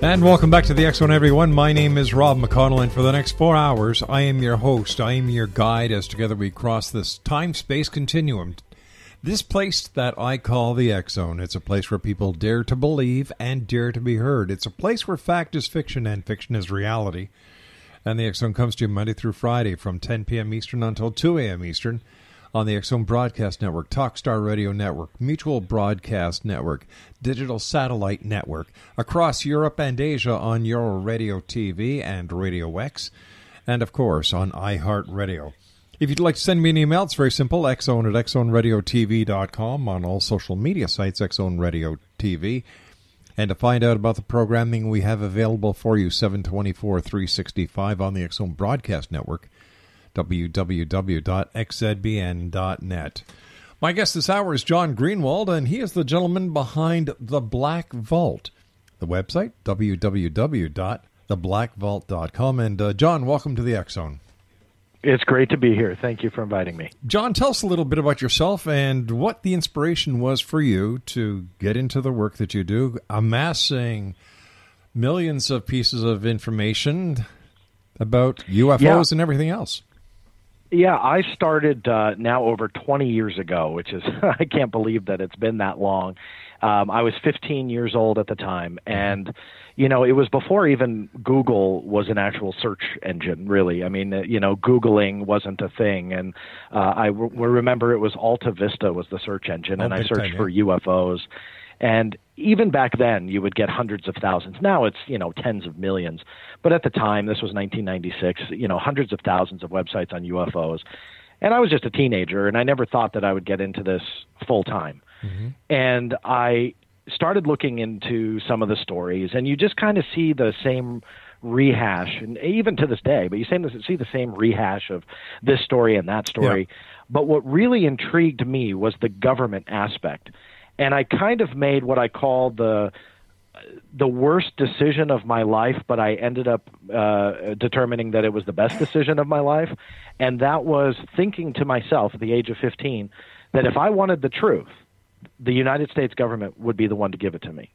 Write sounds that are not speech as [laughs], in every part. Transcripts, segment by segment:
And welcome back to the X Zone, everyone. My name is Rob McConnell, and for the next four hours, I am your host. I am your guide as together we cross this time space continuum. This place that I call the X Zone. It's a place where people dare to believe and dare to be heard. It's a place where fact is fiction and fiction is reality. And the X Zone comes to you Monday through Friday from 10 p.m. Eastern until 2 a.m. Eastern on the Zone Broadcast Network, Talkstar Radio Network, Mutual Broadcast Network, Digital Satellite Network, across Europe and Asia on Euro Radio TV and Radio X, and of course on iHeartRadio. If you'd like to send me an email, it's very simple, xzone at xzoneradiotv.com, on all social media sites, Xzone Radio TV. And to find out about the programming we have available for you 724 365 on the Zone Broadcast Network, www.xzbn.net. My guest this hour is John Greenwald, and he is the gentleman behind The Black Vault. The website, www.theblackvault.com. And uh, John, welcome to the X Zone. It's great to be here. Thank you for inviting me. John, tell us a little bit about yourself and what the inspiration was for you to get into the work that you do, amassing millions of pieces of information about UFOs Yeah. and everything else. Yeah, I started uh, now over 20 years ago, which is, [laughs] I can't believe that it's been that long. Um, I was 15 years old at the time. And, you know, it was before even Google was an actual search engine, really. I mean, uh, you know, Googling wasn't a thing. And uh, I remember it was Alta Vista was the search engine, Oh, and I searched time, for UFOs. And even back then, you would get hundreds of thousands. Now it's you know tens of millions. But at the time, this was 1996. You know, hundreds of thousands of websites on UFOs. And I was just a teenager, and I never thought that I would get into this full time. Mm-hmm. And I started looking into some of the stories, and you just kind of see the same rehash, and even to this day, but you see the same rehash of this story and that story. But what really intrigued me was the government aspect. And I kind of made what I call the the worst decision of my life, but I ended up uh, determining that it was the best decision of my life. And that was thinking to myself at the age of 15 that if I wanted the truth, the United States government would be the one to give it to me.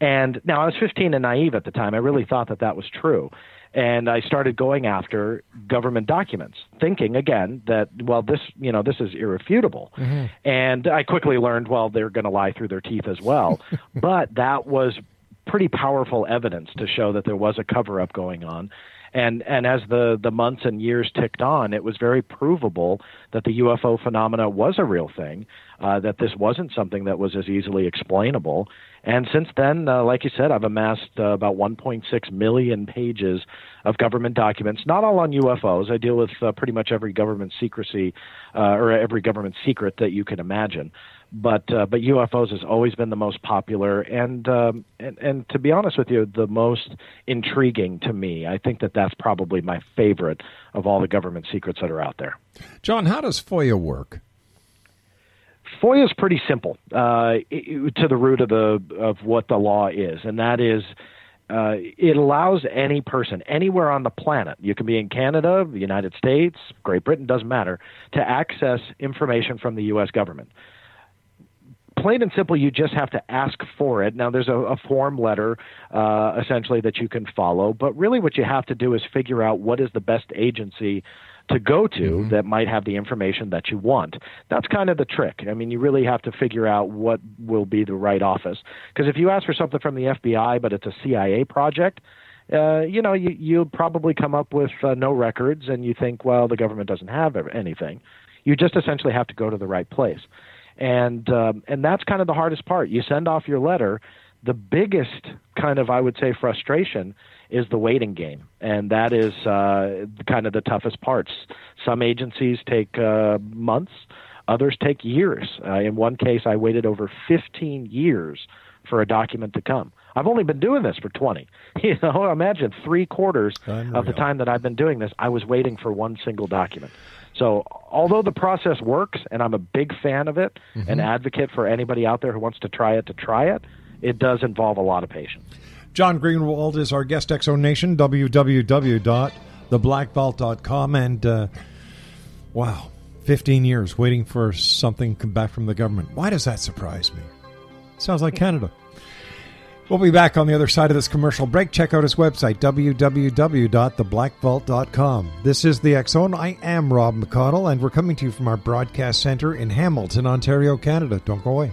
And now I was 15 and naive at the time. I really thought that that was true. And I started going after government documents, thinking again that, well, this, you know, this is irrefutable. Mm-hmm. And I quickly learned, well, they're going to lie through their teeth as well. [laughs] but that was pretty powerful evidence to show that there was a cover up going on. And and as the the months and years ticked on, it was very provable that the UFO phenomena was a real thing, uh, that this wasn't something that was as easily explainable. And since then, uh, like you said, I've amassed uh, about 1.6 million pages of government documents, not all on UFOs. I deal with uh, pretty much every government secrecy uh, or every government secret that you can imagine but uh, but UFOs has always been the most popular and, um, and and to be honest with you, the most intriguing to me. I think that that's probably my favorite of all the government secrets that are out there. John, how does FOIA work? FOIA is pretty simple uh, to the root of the of what the law is, and that is. Uh, it allows any person anywhere on the planet, you can be in Canada, the United States, Great Britain, doesn't matter, to access information from the U.S. government plain and simple, you just have to ask for it. Now, there's a, a form letter uh, essentially that you can follow, but really what you have to do is figure out what is the best agency to go to mm-hmm. that might have the information that you want. That's kind of the trick. I mean, you really have to figure out what will be the right office. Because if you ask for something from the FBI, but it's a CIA project, uh, you know, you, you'll probably come up with uh, no records, and you think, well, the government doesn't have anything. You just essentially have to go to the right place and um, and that's kind of the hardest part. You send off your letter. The biggest kind of I would say frustration is the waiting game, and that is uh, kind of the toughest parts. Some agencies take uh, months, others take years. Uh, in one case, I waited over 15 years for a document to come. I've only been doing this for 20. [laughs] You know, imagine three quarters Unreal. of the time that I've been doing this, I was waiting for one single document. So, although the process works, and I'm a big fan of it, mm-hmm. an advocate for anybody out there who wants to try it to try it, it does involve a lot of patience. John Greenwald is our guest, Exo Nation, www.theblackvault.com. And uh, wow, 15 years waiting for something come back from the government. Why does that surprise me? Sounds like Canada. We'll be back on the other side of this commercial break. Check out his website, www.theblackvault.com. This is the Zone. I am Rob McConnell, and we're coming to you from our broadcast center in Hamilton, Ontario, Canada. Don't go away.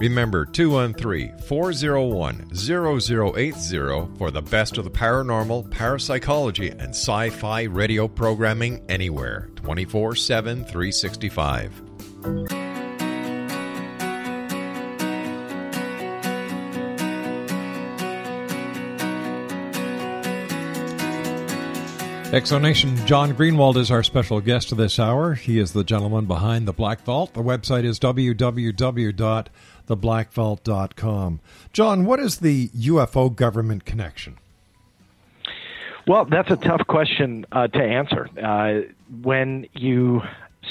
Remember 213 401 0080 for the best of the paranormal, parapsychology, and sci fi radio programming anywhere 24 7 365. Exonation John Greenwald is our special guest this hour. He is the gentleman behind the Black Vault. The website is www theblackvault.com. John, what is the UFO government connection? Well, that's a tough question uh, to answer. Uh, when you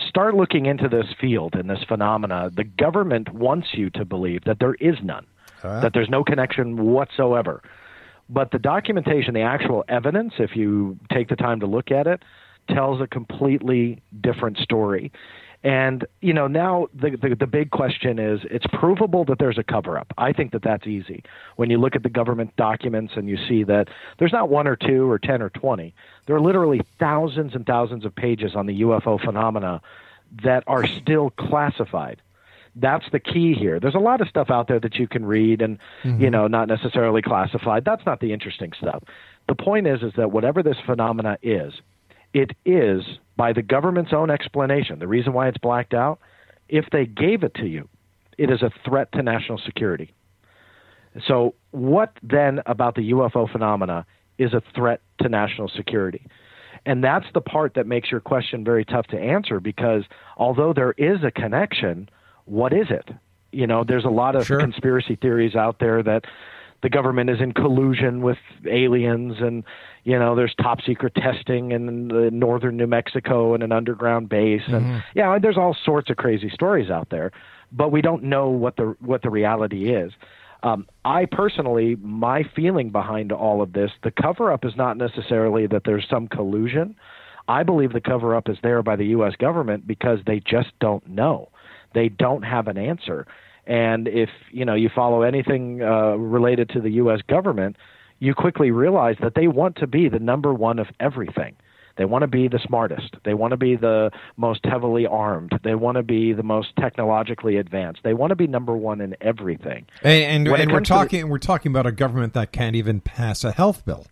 start looking into this field and this phenomena, the government wants you to believe that there is none, huh? that there's no connection whatsoever. But the documentation, the actual evidence, if you take the time to look at it, tells a completely different story. And you know now the, the the big question is it's provable that there's a cover up. I think that that's easy. When you look at the government documents and you see that there's not one or two or 10 or 20. There are literally thousands and thousands of pages on the UFO phenomena that are still classified. That's the key here. There's a lot of stuff out there that you can read and mm-hmm. you know not necessarily classified. That's not the interesting stuff. The point is is that whatever this phenomena is, it is by the government's own explanation. The reason why it's blacked out, if they gave it to you, it is a threat to national security. So, what then about the UFO phenomena is a threat to national security? And that's the part that makes your question very tough to answer because although there is a connection, what is it? You know, there's a lot of Sure. conspiracy theories out there that the government is in collusion with aliens and you know there's top secret testing in the northern New Mexico and an underground base. And yeah there's all sorts of crazy stories out there but we don't know what the what the reality is. Um, I personally my feeling behind all of this the cover up is not necessarily that there's some collusion. I believe the cover up is there by the US government because they just don't know. They don't have an answer and if you know you follow anything uh, related to the U.S. government, you quickly realize that they want to be the number one of everything. They want to be the smartest. They want to be the most heavily armed. They want to be the most technologically advanced. They want to be number one in everything. And, and, and we're to the- talking we're talking about a government that can't even pass a health bill.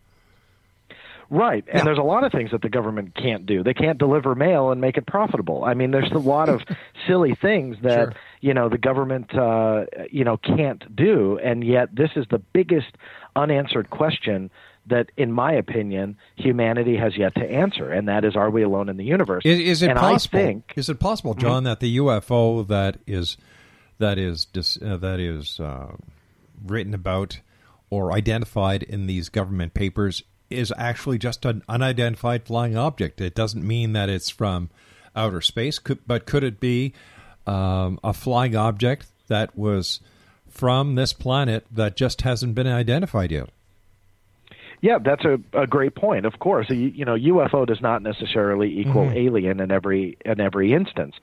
Right. And there's a lot of things that the government can't do. They can't deliver mail and make it profitable. I mean, there's a lot of [laughs] silly things that, Sure. You know, the government, uh, you know, can't do. And yet, this is the biggest unanswered question that, in my opinion, humanity has yet to answer. And that is, are we alone in the universe? Is, is it and possible? Think, is it possible, John, that the UFO that is that is dis, uh, that is uh, written about or identified in these government papers is actually just an unidentified flying object? It doesn't mean that it's from outer space, could, but could it be um, a flying object that was from this planet that just hasn't been identified yet? Yeah, that's a, a great point. Of course, you, you know, UFO does not necessarily equal alien in every in every instance.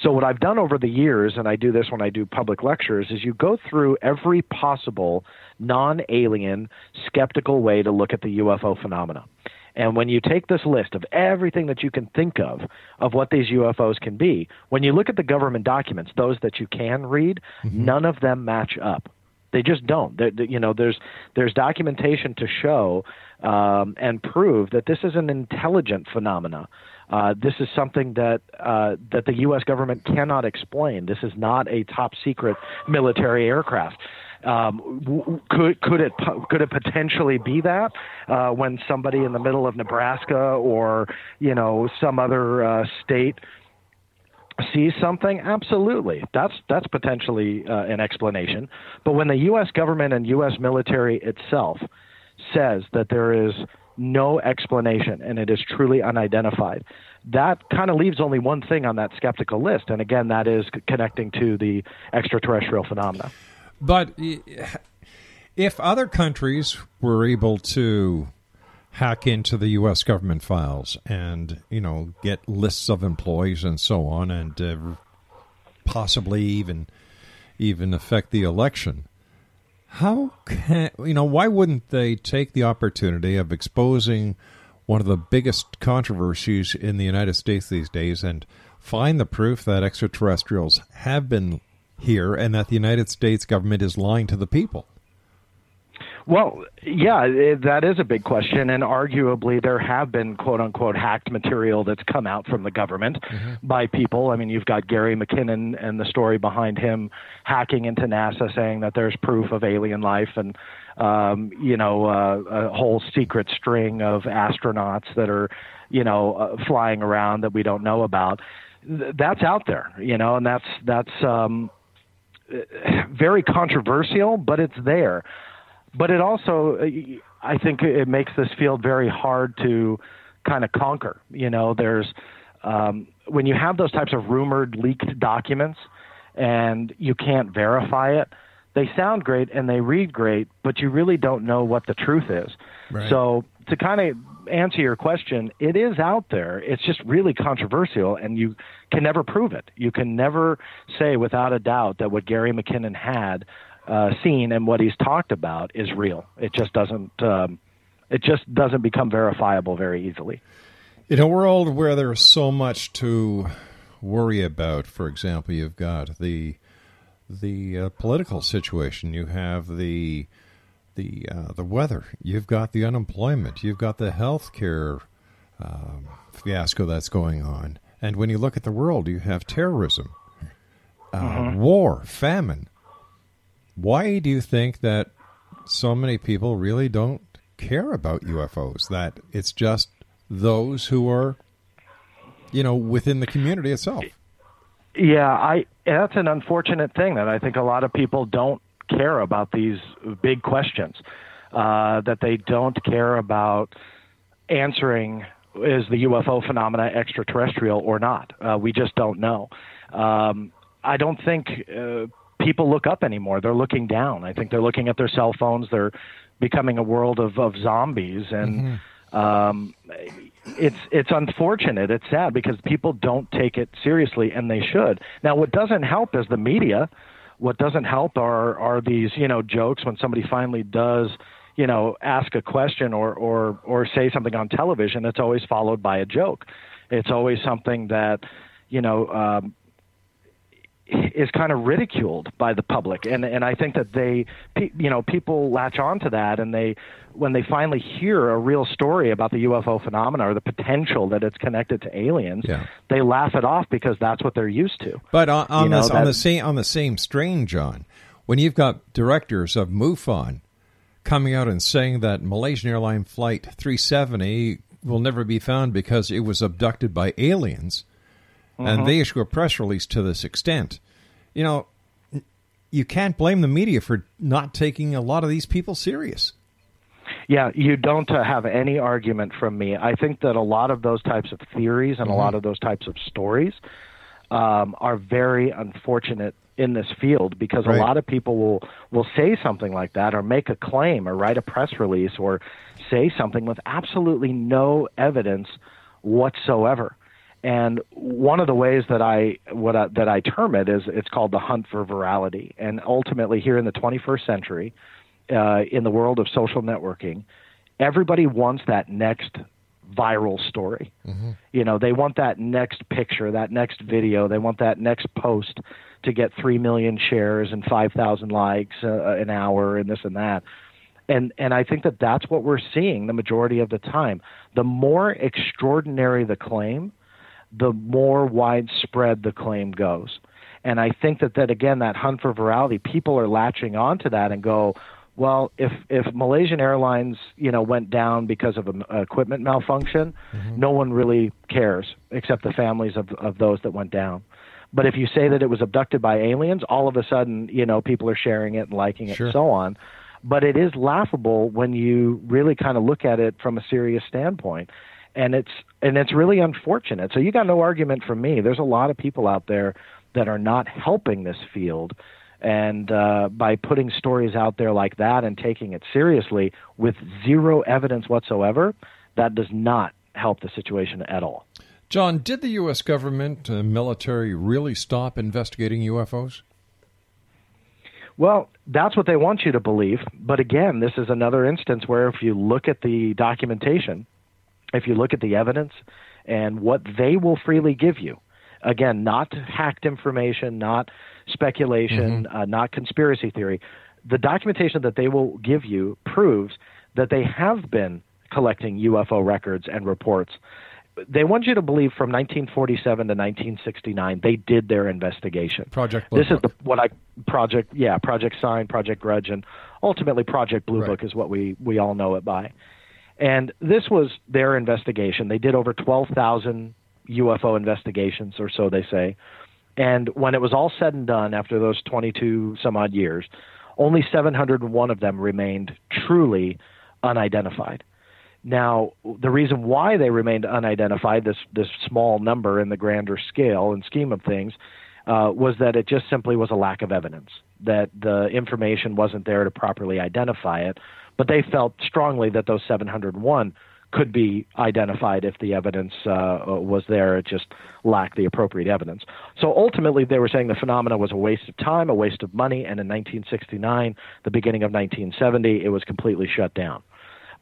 So what I've done over the years, and I do this when I do public lectures, is you go through every possible non-alien skeptical way to look at the UFO phenomena. And when you take this list of everything that you can think of of what these UFOs can be, when you look at the government documents, those that you can read, none of them match up. They just don't. They're, they- you know, there's there's documentation to show um, and prove that this is an intelligent phenomena. Uh, this is something that uh, that the U.S. government cannot explain. This is not a top secret military aircraft. Um, could could it could it potentially be that uh, when somebody in the middle of Nebraska or you know some other uh, state sees something, absolutely, that's that's potentially uh, an explanation. But when the U.S. government and U.S. military itself says that there is no explanation and it is truly unidentified, that kind of leaves only one thing on that skeptical list, and again, that is connecting to the extraterrestrial phenomena. But if other countries were able to hack into the U.S. government files and you know get lists of employees and so on, and uh, possibly even even affect the election, how can you know? Why wouldn't they take the opportunity of exposing one of the biggest controversies in the United States these days and find the proof that extraterrestrials have been here and that the United States government is lying to the people? Well, yeah, it, that is a big question, and arguably there have been quote unquote hacked material that's come out from the government by people. I mean, you've got Gary McKinnon and the story behind him hacking into NASA, saying that there's proof of alien life, and um, you know uh, a whole secret string of astronauts that are you know uh, flying around that we don't know about. Th- That's out there, you know, and that's that's um, [sighs] very controversial, but it's there. But it also, I think, it makes this field very hard to kind of conquer. You know, there's um, when you have those types of rumored leaked documents and you can't verify it. They sound great and they read great, but you really don't know what the truth is. Right. So to kind of answer your question, it is out there. It's just really controversial, and you can never prove it. You can never say without a doubt that what Gary McKinnon had uh, seen and what he's talked about is real. It just doesn't. Um, it just doesn't become verifiable very easily. In a world where there's so much to worry about, for example, you've got the the uh, political situation, you have the the uh, the weather, you've got the unemployment, you've got the health care um, fiasco that's going on, and when you look at the world, you have terrorism, uh, war, famine. Why do you think that so many people really don't care about UFOs? That it's just those who are, you know, within the community itself. Yeah, I that's an unfortunate thing that I think a lot of people don't care about these big questions. Uh, that they don't care about answering is the UFO phenomena extraterrestrial or not. Uh, we just don't know. Um, I don't think uh, people look up anymore. They're looking down. I think they're looking at their cell phones. They're becoming a world of, of zombies and. Um, it's it's unfortunate. It's sad because people don't take it seriously, and they should. Now, what doesn't help is the media. What doesn't help are are these you know jokes when somebody finally does you know ask a question or or or say something on television. It's always followed by a joke. It's always something that you know um, is kind of ridiculed by the public and and I think that they you know people latch on to that and they when they finally hear a real story about the UFO phenomena or the potential that it's connected to aliens Yeah. they laugh it off because that's what they're used to But on, on You know, this, on the same on the same strain, John, when you've got directors of MUFON coming out and saying that Malaysian airline flight 370 will never be found because it was abducted by aliens, Mm-hmm. and they issue a press release to this extent, you know, you can't blame the media for not taking a lot of these people serious. Yeah, you don't uh, have any argument from me. I think that a lot of those types of theories and a lot of those types of stories um, are very unfortunate in this field because Right. a lot of people will will say something like that or make a claim or write a press release or say something with absolutely no evidence whatsoever. And one of the ways that I what I, that I term it is it's called the hunt for virality. And ultimately, here in the 21st century, uh, in the world of social networking, everybody wants that next viral story. You know, they want that next picture, that next video, they want that next post to get 3 million shares and 5,000 likes uh, an hour and this and that. And and I think that that's what we're seeing the majority of the time. The more extraordinary the claim, the more widespread the claim goes. And I think that that again, that hunt for virality, people are latching onto that and go, well, if if Malaysian Airlines, you know, went down because of an equipment malfunction, mm-hmm. no one really cares except the families of of those that went down. But if you say that it was abducted by aliens, all of a sudden, you know, people are sharing it and liking it Sure. and so on. But it is laughable when you really kind of look at it from a serious standpoint. And it's and it's really unfortunate. So you got no argument from me. There's a lot of people out there that are not helping this field and uh, by putting stories out there like that and taking it seriously with zero evidence whatsoever, that does not help the situation at all. John, did the U.S. government uh, military really stop investigating UFOs? Well, that's what they want you to believe. But again, this is another instance where if you look at the documentation, if you look at the evidence and what they will freely give you, again, not hacked information, not speculation, uh, not conspiracy theory, the documentation that they will give you proves that they have been collecting UFO records and reports. They want you to believe from 1947 to 1969 they did their investigation. Project Blue This is the what I project yeah project sign project grudge and ultimately project blue Right. book is what we we all know it by and this was their investigation they did over 12,000 UFO investigations or so they say and when it was all said and done after those 22 some odd years only 701 of them remained truly unidentified now, the reason why they remained unidentified, this this small number in the grander scale and scheme of things, uh, was that it just simply was a lack of evidence that the information wasn't there to properly identify it. But they felt strongly that those 701 could be identified if the evidence uh, was there. It just lacked the appropriate evidence. So ultimately, they were saying the phenomena was a waste of time, a waste of money, and in 1969, the beginning of 1970, it was completely shut down.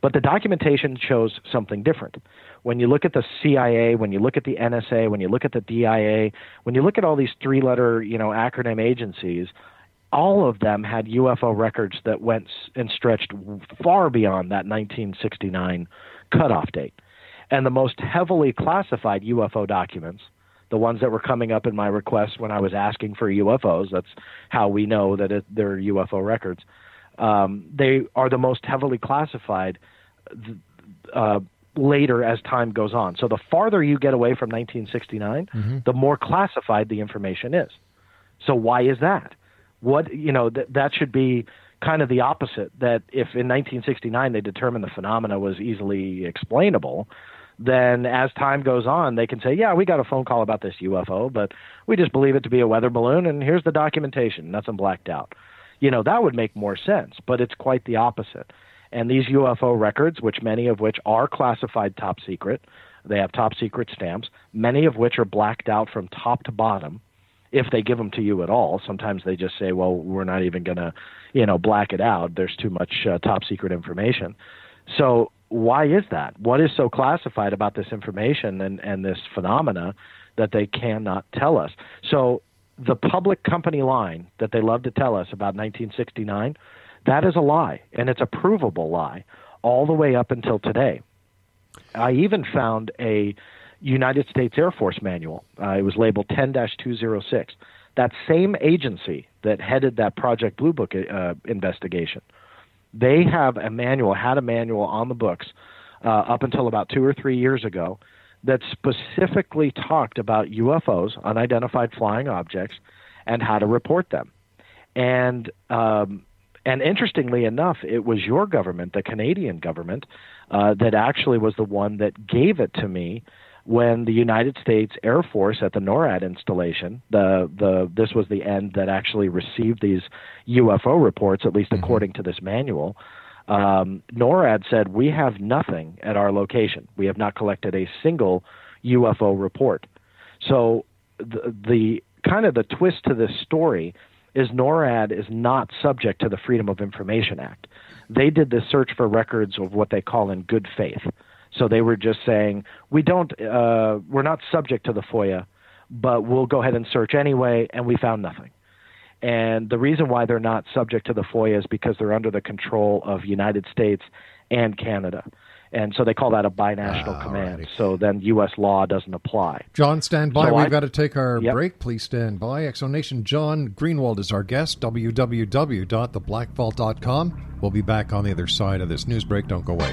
But the documentation shows something different. When you look at the CIA, when you look at the NSA, when you look at the DIA, when you look at all these three-letter, you know, acronym agencies, all of them had UFO records that went and stretched far beyond that 1969 cutoff date. And the most heavily classified UFO documents, the ones that were coming up in my requests when I was asking for UFOs, that's how we know that it, they're UFO records, um, they are the most heavily classified uh, later as time goes on. So the farther you get away from 1969, mm-hmm. the more classified the information is. So why is that? What you know th- that should be kind of the opposite. That if in 1969 they determined the phenomena was easily explainable, then as time goes on, they can say, yeah, we got a phone call about this UFO, but we just believe it to be a weather balloon, and here's the documentation, nothing blacked out. You know, that would make more sense, but it's quite the opposite. And these UFO records, which many of which are classified top secret, they have top secret stamps, many of which are blacked out from top to bottom if they give them to you at all. Sometimes they just say, well, we're not even going to, you know, black it out. There's too much uh, top secret information. So why is that? What is so classified about this information and, and this phenomena that they cannot tell us? So the public company line that they love to tell us about 1969, that is a lie, and it's a provable lie all the way up until today. I even found a United States Air Force manual. Uh, it was labeled 10 206. That same agency that headed that Project Blue Book uh, investigation, they have a manual, had a manual on the books uh, up until about two or three years ago that specifically talked about UFOs, unidentified flying objects, and how to report them. And um, and interestingly enough, it was your government, the Canadian government, uh, that actually was the one that gave it to me when the United States Air Force at the NORAD installation, the the this was the end that actually received these UFO reports, at least mm-hmm. according to this manual. Um, NORAD said we have nothing at our location. We have not collected a single UFO report. So the, the kind of the twist to this story is NORAD is not subject to the Freedom of Information Act. They did this search for records of what they call in good faith. So they were just saying, we don't, uh, we're not subject to the FOIA, but we'll go ahead and search anyway, and we found nothing. And the reason why they're not subject to the FOIA is because they're under the control of United States and Canada. And so they call that a binational command. So then U.S. law doesn't apply. John, stand by. So We've I, got to take our yep. break. Please stand by. Exonation John Greenwald is our guest. www.theblackvault.com. We'll be back on the other side of this news break. Don't go away.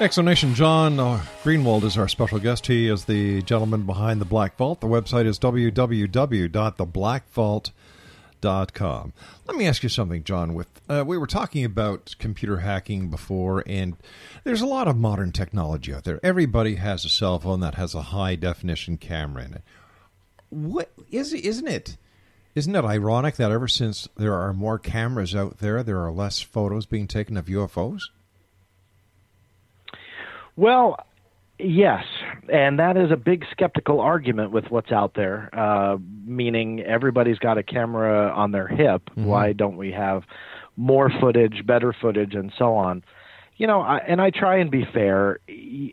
Exonation John Greenwald is our special guest. He is the gentleman behind the Black Vault. The website is www.theblackvault.com. Let me ask you something, John. With uh, we were talking about computer hacking before, and there's a lot of modern technology out there. Everybody has a cell phone that has a high definition camera in it. What is isn't it? Isn't it ironic that ever since there are more cameras out there, there are less photos being taken of UFOs? Well, yes, and that is a big skeptical argument with what's out there. Uh, meaning everybody's got a camera on their hip. Mm-hmm. Why don't we have more footage, better footage, and so on? you know, I, and I try and be fair,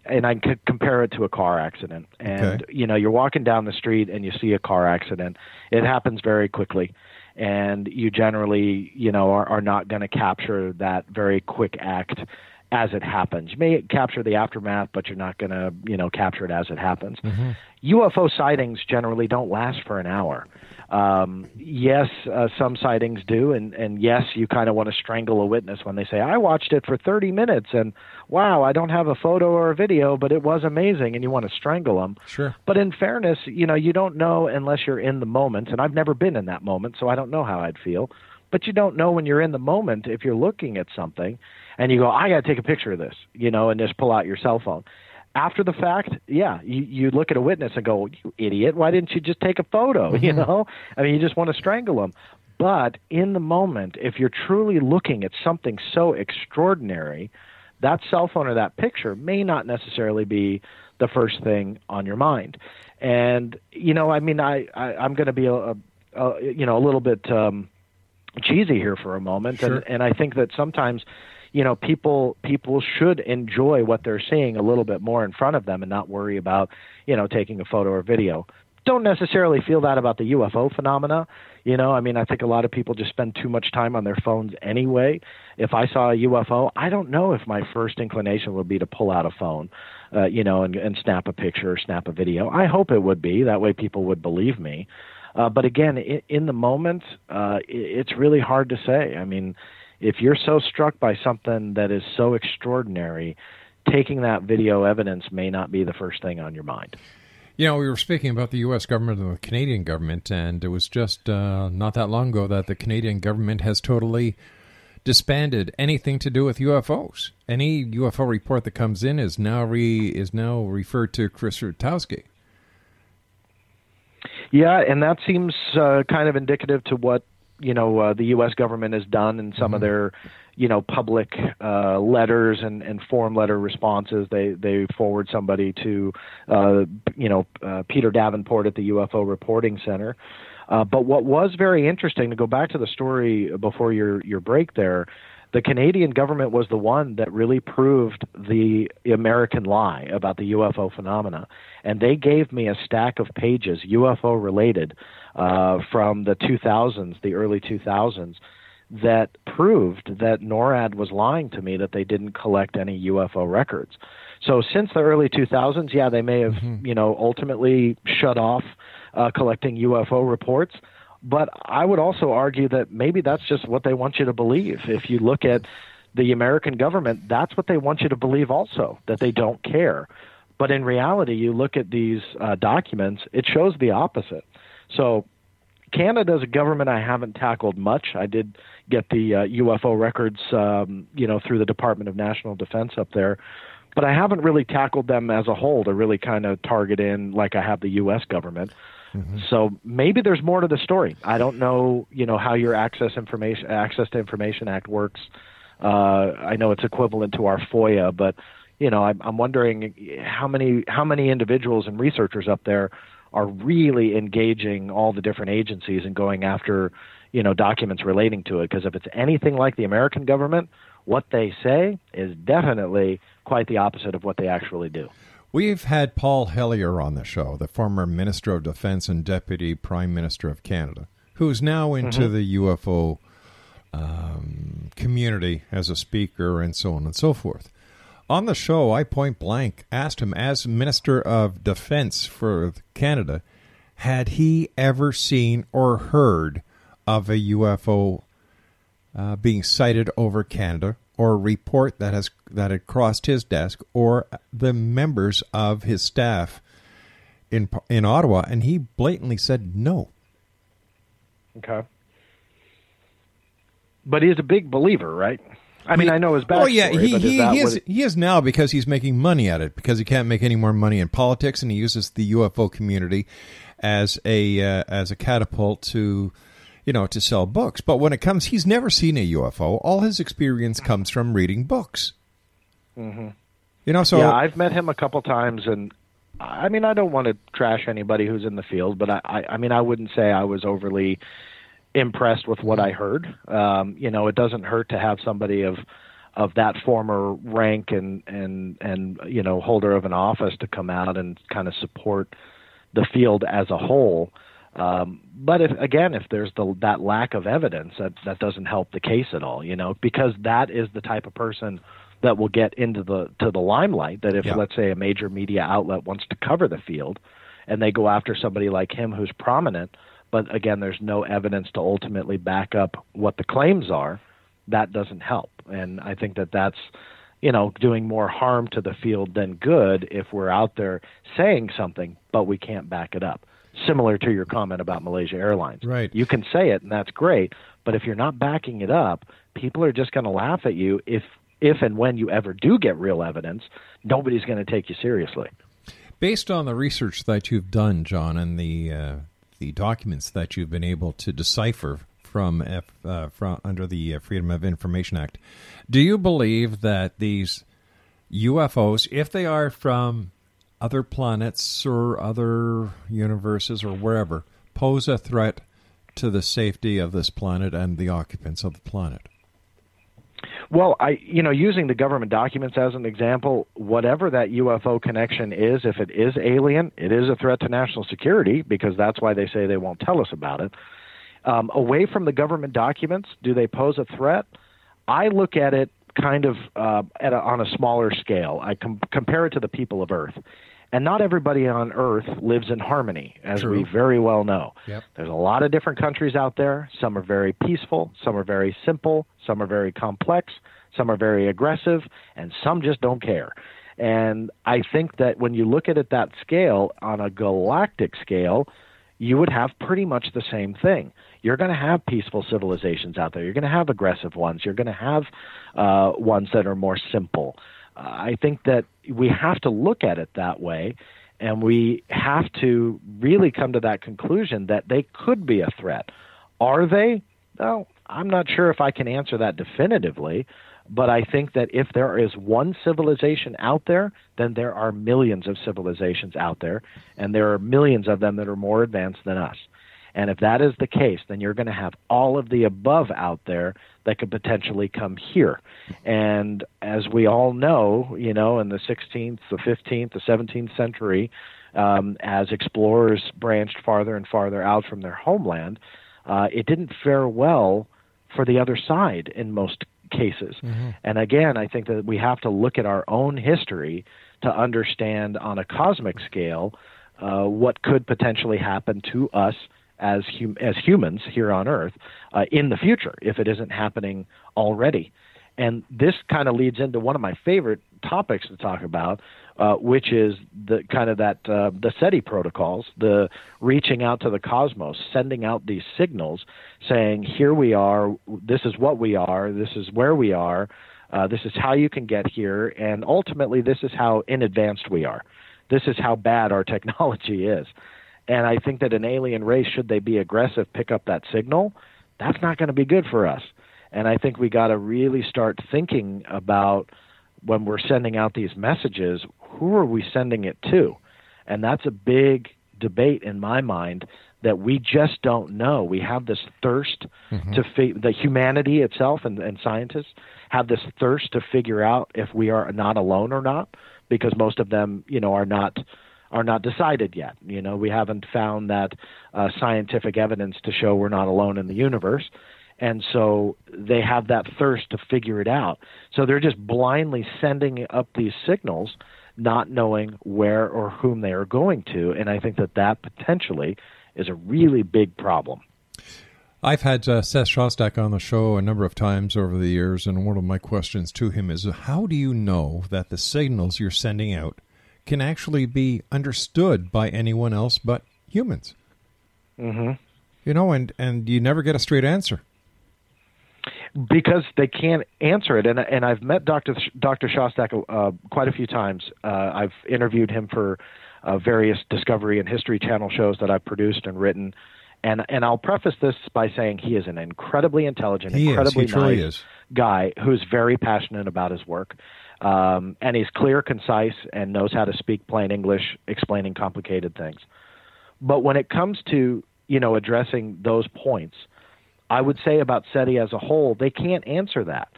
and I could compare it to a car accident. And Okay. you know, you're walking down the street and you see a car accident. It happens very quickly, and you generally, you know, are, are not going to capture that very quick act as it happens. You may capture the aftermath, but you're not going to, you know, capture it as it happens. UFO sightings generally don't last for an hour. Um, yes, uh, some sightings do, and, and yes, you kind of want to strangle a witness when they say, I watched it for 30 minutes, and wow, I don't have a photo or a video, but it was amazing, and you want to strangle them. Sure. But in fairness, you know, you don't know unless you're in the moment, and I've never been in that moment, so I don't know how I'd feel. But you don't know when you're in the moment if you're looking at something and you go, I got to take a picture of this, you know, and just pull out your cell phone. After the fact, yeah, you, you look at a witness and go, you idiot, why didn't you just take a photo? [laughs] You know, I mean, you just want to strangle them. But in the moment, if you're truly looking at something so extraordinary, that cell phone or that picture may not necessarily be the first thing on your mind. And you know, I mean, I, I I'm going to be a, a, a you know a little bit um, cheesy here for a moment, Sure. and and I think that sometimes. You know, people people should enjoy what they're seeing a little bit more in front of them, and not worry about you know taking a photo or video. Don't necessarily feel that about the UFO phenomena. You know, I mean, I think a lot of people just spend too much time on their phones anyway. If I saw a UFO, I don't know if my first inclination would be to pull out a phone, uh, you know, and, and snap a picture or snap a video. I hope it would be. That way people would believe me. Uh, but again, in, in the moment, uh, it, it's really hard to say. I mean, if you're so struck by something that is so extraordinary, taking that video evidence may not be the first thing on your mind. You know, we were speaking about the U.S. government and the Canadian government, and it was just uh, not that long ago that the Canadian government has totally disbanded anything to do with UFOs. Any UFO report that comes in is now re is now referred to Chris Rutkowski. Yeah, and that seems uh, kind of indicative to what you know uh, the U.S. government has done in some of their you know public uh, letters and, and form letter responses. They they forward somebody to uh, you know uh, Peter Davenport at the UFO Reporting Center. Uh, but what was very interesting to go back to the story before your your break there, the Canadian government was the one that really proved the American lie about the UFO phenomena, and they gave me a stack of pages UFO related uh, from the 2000s, the early 2000s, that proved that NORAD was lying to me that they didn't collect any UFO records. So since the early 2000s, yeah, they may have you know ultimately shut off uh, collecting UFO reports. But I would also argue that maybe that's just what they want you to believe. If you look at the American government, that's what they want you to believe also, that they don't care. But in reality, you look at these uh, documents, it shows the opposite. So Canada's a government I haven't tackled much. I did get the uh, UFO records, um, you know, through the Department of National Defense up there, but I haven't really tackled them as a whole to really kind of target in like I have the U.S. government. So maybe there's more to the story. I don't know, you know, how your access information Access to Information Act works. Uh, I know it's equivalent to our FOIA, but you know, I'm, I'm wondering how many how many individuals and researchers up there are really engaging all the different agencies and going after, you know, documents relating to it. Because if it's anything like the American government, what they say is definitely quite the opposite of what they actually do. We've had Paul Hellyer on the show, the former Minister of Defense and Deputy Prime Minister of Canada, who is now into the UFO um, community as a speaker and so on and so forth. On the show, I point blank asked him, as Minister of Defense for Canada, had he ever seen or heard of a UFO uh, being sighted over Canada, or report that has that had crossed his desk, or the members of his staff in in Ottawa, and he blatantly said no. Okay. But he's a big believer, right? I mean, I know his backstory. Oh yeah, he is he, that he what is it- he is now because he's making money at it because he can't make any more money in politics, and he uses the UFO community as a uh, as a catapult to you know to sell books. But when it comes, he's never seen a UFO. All his experience comes from reading books. Mm-hmm. You know, so yeah, I've met him a couple times, and I mean, I don't want to trash anybody who's in the field, but I, I, I mean, I wouldn't say I was overly impressed with what I heard. Um, you know, it doesn't hurt to have somebody of of that former rank and and and you know holder of an office to come out and kind of support the field as a whole. Um, but if again, if there's the, that lack of evidence, that that doesn't help the case at all, you know, because that is the type of person that will get into the to the limelight. That if Yeah. let's say a major media outlet wants to cover the field, and they go after somebody like him who's prominent, but again, there's no evidence to ultimately back up what the claims are, that doesn't help. And I think that that's you know doing more harm to the field than good if we're out there saying something but we can't back it up. Similar to your comment about Malaysia Airlines. Right. You can say it and that's great, but if you're not backing it up, people are just going to laugh at you if if and when you ever do get real evidence, nobody's going to take you seriously. Based on the research that you've done, John, and the uh, the documents that you've been able to decipher from F, uh, from under the uh, Freedom of Information Act, do you believe that these UFOs, if they are from other planets or other universes or wherever, pose a threat to the safety of this planet and the occupants of the planet? Well, I you know using the government documents as an example, whatever that UFO connection is, if it is alien, it is a threat to national security because that's why they say they won't tell us about it. Um, away from the government documents, do they pose a threat? I look at it kind of uh, at a, on a smaller scale. I com- compare it to the people of Earth, and not everybody on Earth lives in harmony, as True. we very well know. Yep. There's a lot of different countries out there. Some are very peaceful, some are very simple, some are very complex, some are very aggressive, and some just don't care. And I think that when you look at it that scale, on a galactic scale, you would have pretty much the same thing. You're going to have peaceful civilizations out there. You're going to have aggressive ones. You're going to have uh, ones that are more simple. Uh, I think that we have to look at it that way, and we have to really come to that conclusion that they could be a threat. Are they? Well, I'm not sure if I can answer that definitively, but I think that if there is one civilization out there, then there are millions of civilizations out there, and there are millions of them that are more advanced than us. And if that is the case, then you're going to have all of the above out there that could potentially come here. And as we all know, you know, in the 16th, the 15th, the 17th century, um, as explorers branched farther and farther out from their homeland, uh, it didn't fare well for the other side in most cases. And again, I think that we have to look at our own history to understand on a cosmic scale uh, what could potentially happen to us as hum- as humans here on Earth uh, in the future if it isn't happening already. And this kind of leads into one of my favorite topics to talk about, uh, which is the kind of that uh, the SETI protocols, the reaching out to the cosmos, sending out these signals, saying, "Here we are. This is what we are. This is where we are. Uh, this is how you can get here, and ultimately, this is how in advanced we are. This is how bad our [laughs] technology is." And I think that an alien race, should they be aggressive, pick up that signal, that's not going to be good for us. And I think we got to really start thinking about when we're sending out these messages, who are we sending it to? And that's a big debate in my mind that we just don't know. We have this thirst mm-hmm. to fi- the humanity itself and, and scientists have this thirst to figure out if we are not alone or not, because most of them, you know, are not are not decided yet. You know, we haven't found that uh, scientific evidence to show we're not alone in the universe. And so they have that thirst to figure it out. So they're just blindly sending up these signals, not knowing where or whom they are going to. And I think that that potentially is a really big problem. I've had uh, Seth Shostak on the show a number of times over the years, and one of my questions to him is how do you know that the signals you're sending out can actually be understood by anyone else but humans? Mm-hmm. You know, and, and you never get a straight answer. because they can't answer it. And and I've met Dr. Dr. Shostak uh, quite a few times. Uh, I've interviewed him for uh, various Discovery and History Channel shows that I've produced and written. And and I'll preface this by saying he is an incredibly intelligent, He incredibly nice guy who's very passionate about his work. Um, and he's clear, concise, and knows how to speak plain English, explaining complicated things. But when it comes to you know addressing those points, I would say about SETI as a whole, they can't answer that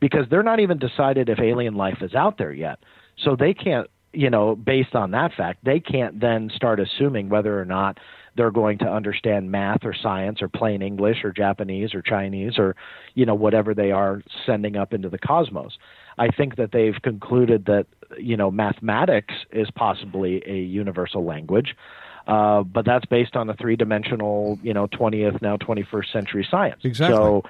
because they're not even decided if alien life is out there yet. So they can't, you know, based on that fact, they can't then start assuming whether or not they're going to understand math or science or plain English or Japanese or Chinese or, you know, whatever they are sending up into the cosmos. I think that they've concluded that, you know, mathematics is possibly a universal language. Uh, but that's based on a three-dimensional, you know, 20th now 21st century science. Exactly. So,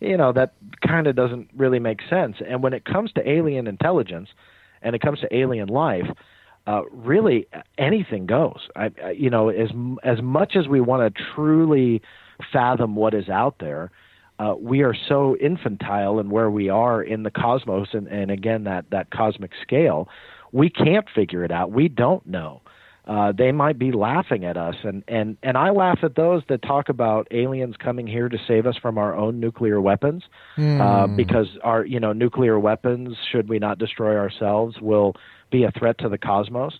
you know, that kind of doesn't really make sense. And when it comes to alien intelligence, and it comes to alien life, uh, really anything goes. I, I, you know, as as much as we want to truly fathom what is out there, uh, we are so infantile in where we are in the cosmos, and, and again that that cosmic scale, we can't figure it out. We don't know. Uh, they might be laughing at us, and and and I laugh at those that talk about aliens coming here to save us from our own nuclear weapons, uh, because our you know nuclear weapons, should we not destroy ourselves, will be a threat to the cosmos.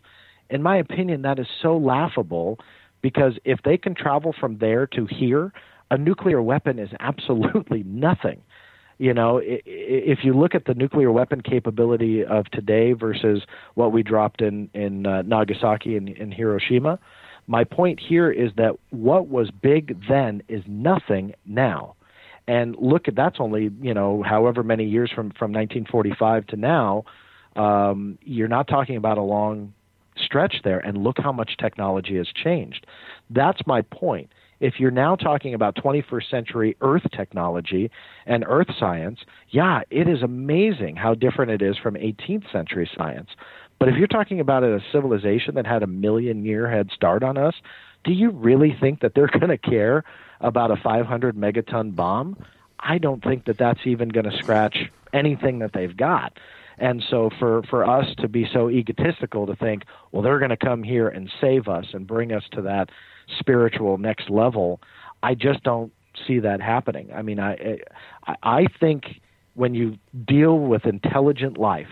In my opinion, that is so laughable, because if they can travel from there to here, a nuclear weapon is absolutely [laughs] nothing. You know, if you look at the nuclear weapon capability of today versus what we dropped in in uh, Nagasaki and in Hiroshima, my point here is that what was big then is nothing now. And look at that's only you know however many years from from 1945 to now. Um, you're not talking about a long stretch there, and look how much technology has changed. That's my point. If you're now talking about 21st century Earth technology and Earth science, yeah, it is amazing how different it is from 18th century science. But if you're talking about a civilization that had a million year head start on us, do you really think that they're [laughs] going to care about a 500 megaton bomb? I don't think that that's even going to scratch anything that they've got. And so for, for us to be so egotistical to think, well, they're going to come here and save us and bring us to that spiritual next level, I just don't see that happening. I mean, I, I, think when you deal with intelligent life,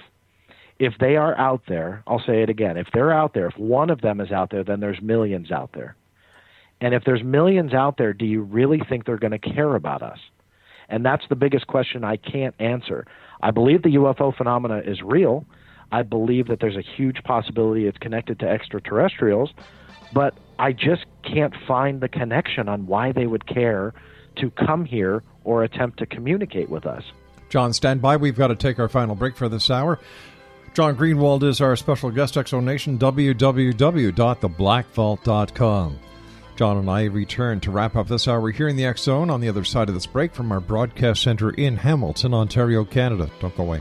if they are out there, I'll say it again, if they're out there, if one of them is out there, then there's millions out there. And if there's millions out there, do you really think they're going to care about us? And that's the biggest question I can't answer. I believe the UFO phenomena is real. I believe that there's a huge possibility it's connected to extraterrestrials, but I just can't find the connection on why they would care to come here or attempt to communicate with us. John, stand by. We've got to take our final break for this hour. John Greenwald is our special guest, X Zone Nation, www.theblackvault.com. John and I return to wrap up this hour here in the X Zone on the other side of this break from our broadcast center in Hamilton, Ontario, Canada. Don't go away.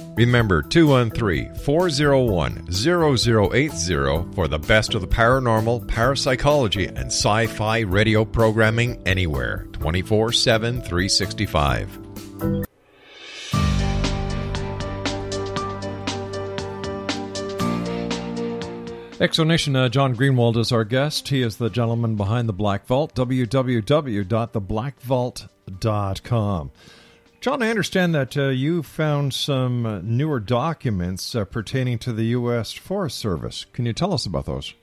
Remember 213 401 0080 for the best of the paranormal, parapsychology, and sci fi radio programming anywhere 24 7 365. X Zone Nation uh, John Greenwald is our guest. He is the gentleman behind the Black Vault, www.theblackvault.com. John, I understand that uh, you found some uh, newer documents uh, pertaining to the U.S. Forest Service. Can you tell us about those?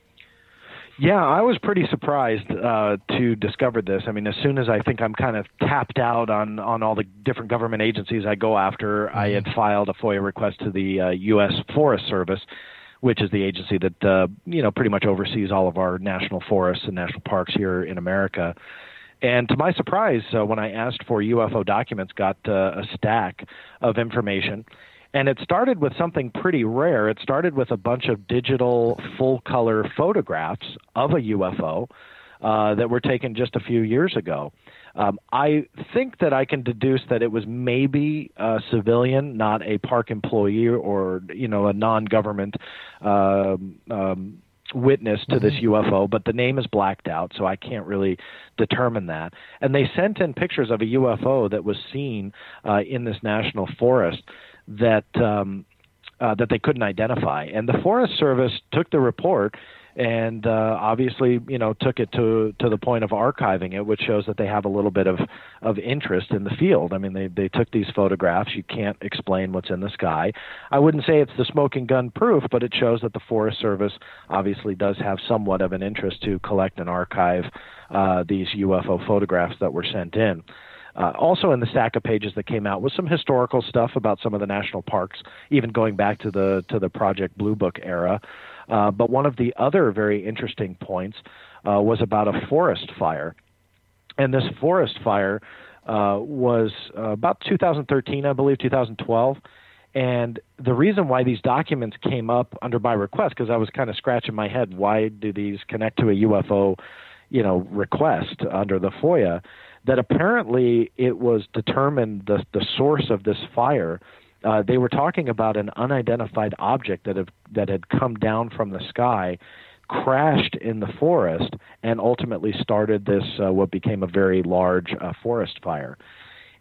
Yeah, I was pretty surprised uh, to discover this. I mean, as soon as I think I'm kind of tapped out on on all the different government agencies I go after, mm-hmm. I had filed a FOIA request to the uh, U.S. Forest Service, which is the agency that uh, you know pretty much oversees all of our national forests and national parks here in America. And to my surprise, uh, when I asked for UFO documents, got uh, a stack of information. And it started with something pretty rare. It started with a bunch of digital full color photographs of a UFO uh, that were taken just a few years ago. Um, I think that I can deduce that it was maybe a civilian, not a park employee or you know a non-government um, um, witness to this mm-hmm. UFO, but the name is blacked out, so I can't really determine that. And they sent in pictures of a UFO that was seen uh, in this national forest that um, uh, that they couldn't identify. And the Forest Service took the report and uh, obviously, you know, took it to to the point of archiving it, which shows that they have a little bit of of interest in the field. I mean, they they took these photographs. You can't explain what's in the sky. I wouldn't say it's the smoking gun proof, but it shows that the Forest Service obviously does have somewhat of an interest to collect and archive uh, these UFO photographs that were sent in. Uh, also, in the stack of pages that came out was some historical stuff about some of the national parks, even going back to the to the Project Blue Book era. Uh, but one of the other very interesting points uh, was about a forest fire. And this forest fire uh, was uh, about 2013, I believe, 2012. And the reason why these documents came up under my request, because I was kind of scratching my head, why do these connect to a UFO, you know, request under the FOIA? That apparently it was determined the the source of this fire uh, they were talking about an unidentified object that have, that had come down from the sky, crashed in the forest, and ultimately started this uh, what became a very large uh, forest fire.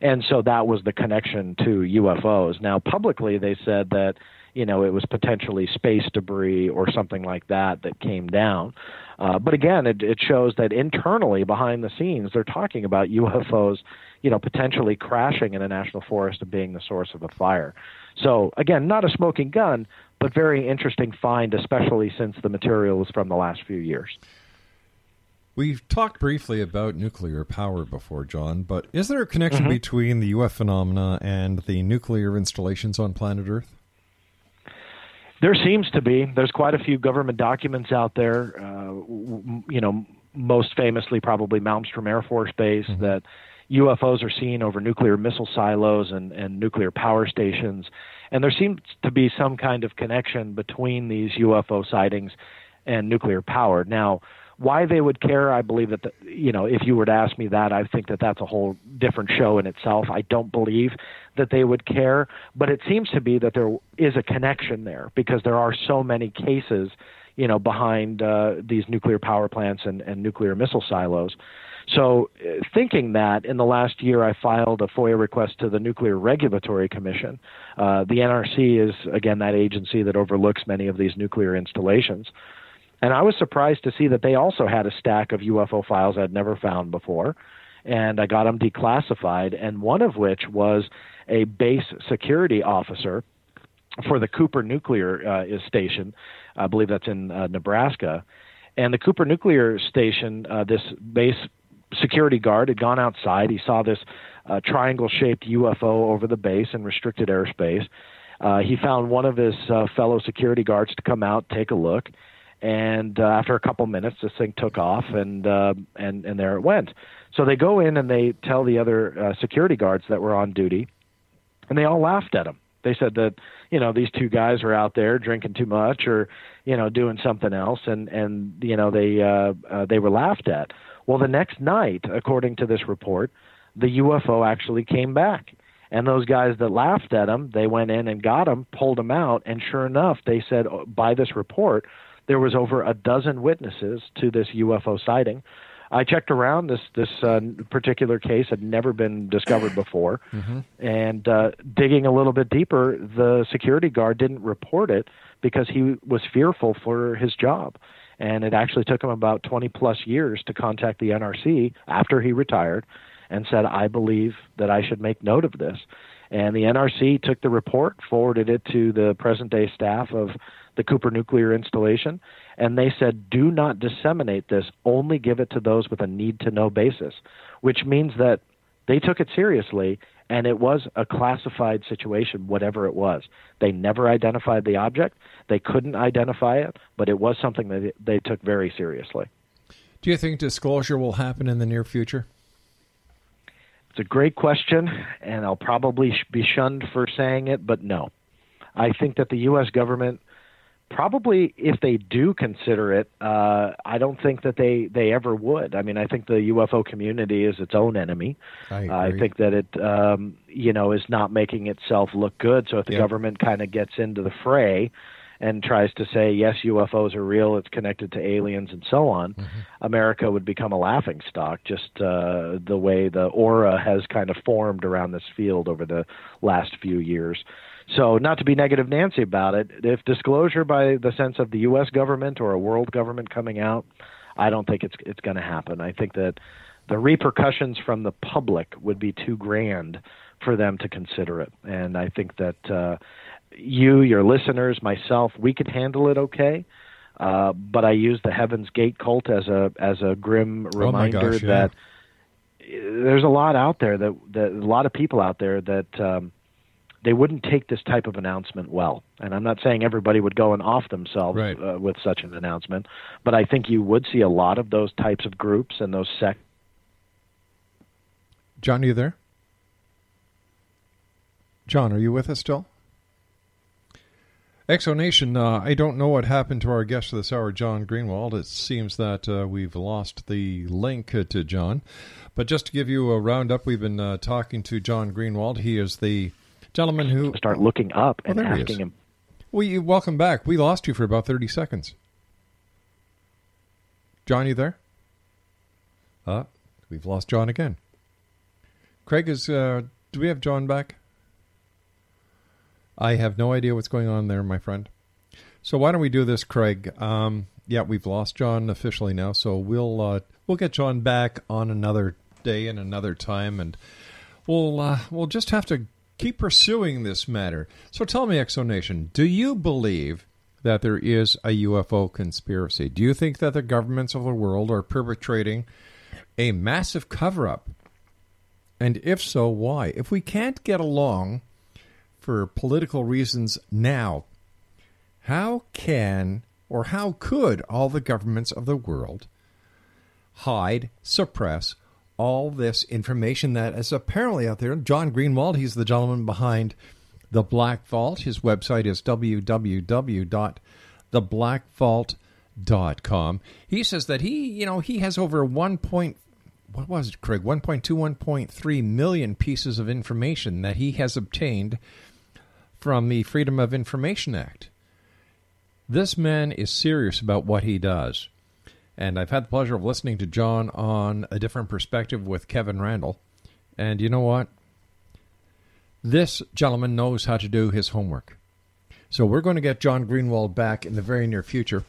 And so that was the connection to UFOs. Now, publicly, they said that you know it was potentially space debris or something like that that came down. Uh, but again, it, it shows that internally, behind the scenes, they're talking about UFOs you know, potentially crashing in a national forest and being the source of a fire. So again, not a smoking gun, but very interesting find, especially since the material is from the last few years. We've talked briefly about nuclear power before, John, but is there a connection mm-hmm. between the UF phenomena and the nuclear installations on planet Earth? There seems to be. There's quite a few government documents out there. Uh, you know, most famously, probably Malmstrom Air Force Base mm-hmm. that UFOs are seen over nuclear missile silos and, and nuclear power stations. And there seems to be some kind of connection between these UFO sightings and nuclear power. Now, why they would care, I believe that, the, you know, if you were to ask me that, I think that that's a whole different show in itself. I don't believe that they would care, but it seems to be that there is a connection there because there are so many cases, you know, behind uh, these nuclear power plants and, and nuclear missile silos. So, uh, thinking that in the last year, I filed a FOIA request to the Nuclear Regulatory Commission. Uh, the NRC is, again, that agency that overlooks many of these nuclear installations. And I was surprised to see that they also had a stack of UFO files I'd never found before. And I got them declassified, and one of which was a base security officer for the Cooper Nuclear uh, Station. I believe that's in uh, Nebraska. And the Cooper Nuclear Station, uh, this base security guard had gone outside. He saw this uh, triangle shaped UFO over the base in restricted airspace. Uh, he found one of his uh, fellow security guards to come out, take a look, and uh, after a couple minutes, this thing took off, and uh, and and there it went. So they go in and they tell the other uh, security guards that were on duty, and they all laughed at him. They said that you know these two guys were out there drinking too much or you know doing something else, and and you know they uh, uh, they were laughed at. Well, the next night, according to this report, the UFO actually came back. And those guys that laughed at him, they went in and got him, pulled him out, and sure enough, they said oh, by this report, there was over a dozen witnesses to this UFO sighting. I checked around. This this uh, particular case had never been discovered before, [clears throat] mm-hmm. and uh, digging a little bit deeper, the security guard didn't report it because he was fearful for his job. And it actually took him about 20 plus years to contact the NRC after he retired and said, I believe that I should make note of this. And the NRC took the report, forwarded it to the present day staff of the Cooper nuclear installation, and they said, do not disseminate this, only give it to those with a need to know basis, which means that they took it seriously and it was a classified situation, whatever it was. They never identified the object, they couldn't identify it, but it was something that they took very seriously. Do you think disclosure will happen in the near future? It's a great question, and I'll probably be shunned for saying it, but no. I think that the U.S. government probably if they do consider it uh i don't think that they they ever would. I mean i think the ufo community is its own enemy. I, i think that it um you know is not making itself look good. So if the Yeah. government kind of gets into the fray and tries to say yes ufos are real it's connected to aliens and so on america would become a laughing stock just uh the way the aura has kind of formed around this field over the last few years so, not to be negative Nancy about it, if disclosure by the sense of the U.S. government or a world government coming out, I don't think it's it's going to happen. I think that the repercussions from the public would be too grand for them to consider it, and I think that uh, you, your listeners, myself, we could handle it okay. Uh, but I use the Heaven's Gate cult as a as a grim Oh reminder gosh, yeah. that there's a lot out there that, that a lot of people out there that um, they wouldn't take this type of announcement well. And I'm not saying everybody would go and off themselves Right. uh, with such an announcement, but I think you would see a lot of those types of groups and those sects. John, are you there? John, are you with us still? X Zone Nation, uh, I don't know what happened to our guest of this hour, John Greenwald. It seems that uh, we've lost the link uh, to John. But just to give you a roundup, we've been uh, talking to John Greenwald. He is the gentleman who. Start looking up Oh, and he asking him. Well, you, welcome back. We lost you for about 30 seconds. John, you there? Uh, we've lost John again. Craig is. Uh, do we have John back? I have no idea what's going on there, my friend. So why don't we do this, Craig? Um, yeah, we've lost John officially now, so we'll uh, we'll get John back on another day and another time, and we'll uh, we'll just have to keep pursuing this matter. So tell me, X Zone Nation, do you believe that there is a UFO conspiracy? Do you think that the governments of the world are perpetrating a massive cover-up? And if so, why? If we can't get along for political reasons now, how can or how could all the governments of the world hide, suppress all this information that is apparently out there? John Greenwald, he's the gentleman behind the Black Vault. His website is www.theblackvault.com. He says that he, you know, he has over 1. Point, what was it, Craig? 1.2, 1.3 million pieces of information that he has obtained from the Freedom of Information Act. This man is serious about what he does. And I've had the pleasure of listening to John on a different perspective with Kevin Randle. And you know what? This gentleman knows how to do his homework. So we're going to get John Greenwald back in the very near future.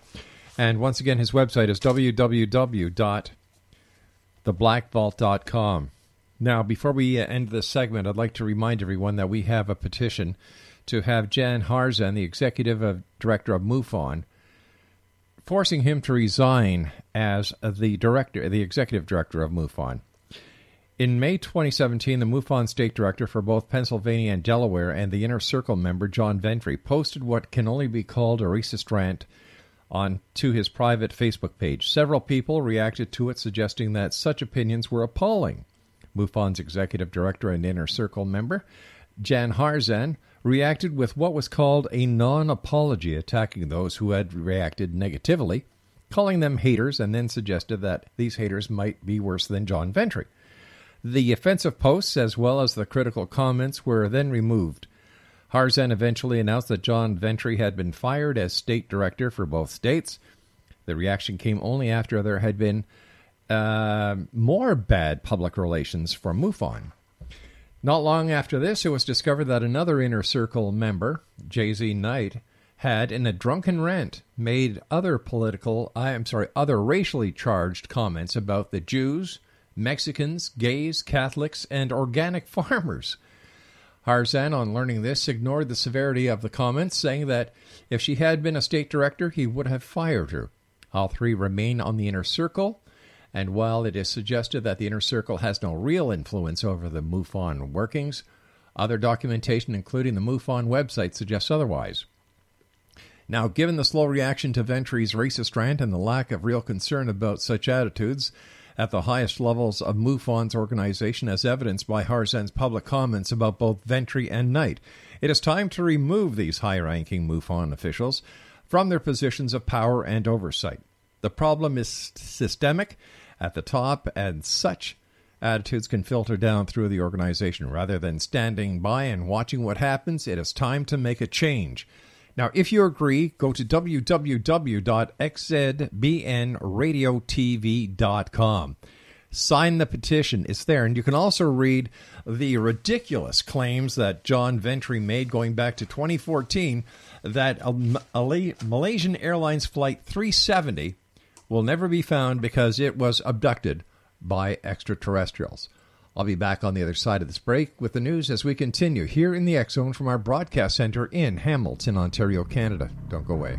And once again, his website is www.theblackvault.com. Now, before we end this segment, I'd like to remind everyone that we have a petition to have Jan Harzan, the executive of, director of MUFON, forcing him to resign as the director, the executive director of MUFON. In May 2017, the MUFON state director for both Pennsylvania and Delaware and the Inner Circle member John Ventre posted what can only be called a racist rant on to his private Facebook page. Several people reacted to it, suggesting that such opinions were appalling. MUFON's executive director and Inner Circle member Jan Harzan reacted with what was called a non apology, attacking those who had reacted negatively, calling them haters, and then suggested that these haters might be worse than John Ventre. The offensive posts, as well as the critical comments, were then removed. Harzan eventually announced that John Ventre had been fired as state director for both states. The reaction came only after there had been uh, more bad public relations from MUFON. Not long after this, it was discovered that another inner circle member, JZ Knight, had, in a drunken rant, made other political, I am sorry, other racially charged comments about the Jews, Mexicans, gays, Catholics, and organic [laughs] farmers. Harzan, on learning this, ignored the severity of the comments, saying that if she had been a state director, he would have fired her. All three remain on the inner circle, and while it is suggested that the inner circle has no real influence over the MUFON workings, other documentation, including the MUFON website, suggests otherwise. Now, given the slow reaction to Ventre's racist rant and the lack of real concern about such attitudes at the highest levels of MUFON's organization, as evidenced by Harzan's public comments about both Ventre and Knight, it is time to remove these high ranking MUFON officials from their positions of power and oversight. The problem is systemic at the top, and such attitudes can filter down through the organization. Rather than standing by and watching what happens, it is time to make a change. Now, if you agree, go to www.xzbnradiotv.com. Sign the petition. It's there. And you can also read the ridiculous claims that John Ventre made going back to 2014 that a Malaysian Airlines Flight 370 will never be found because it was abducted by extraterrestrials. I'll be back on the other side of this break with the news as we continue here in the X Zone from our broadcast center in Hamilton, Ontario, Canada. Don't go away.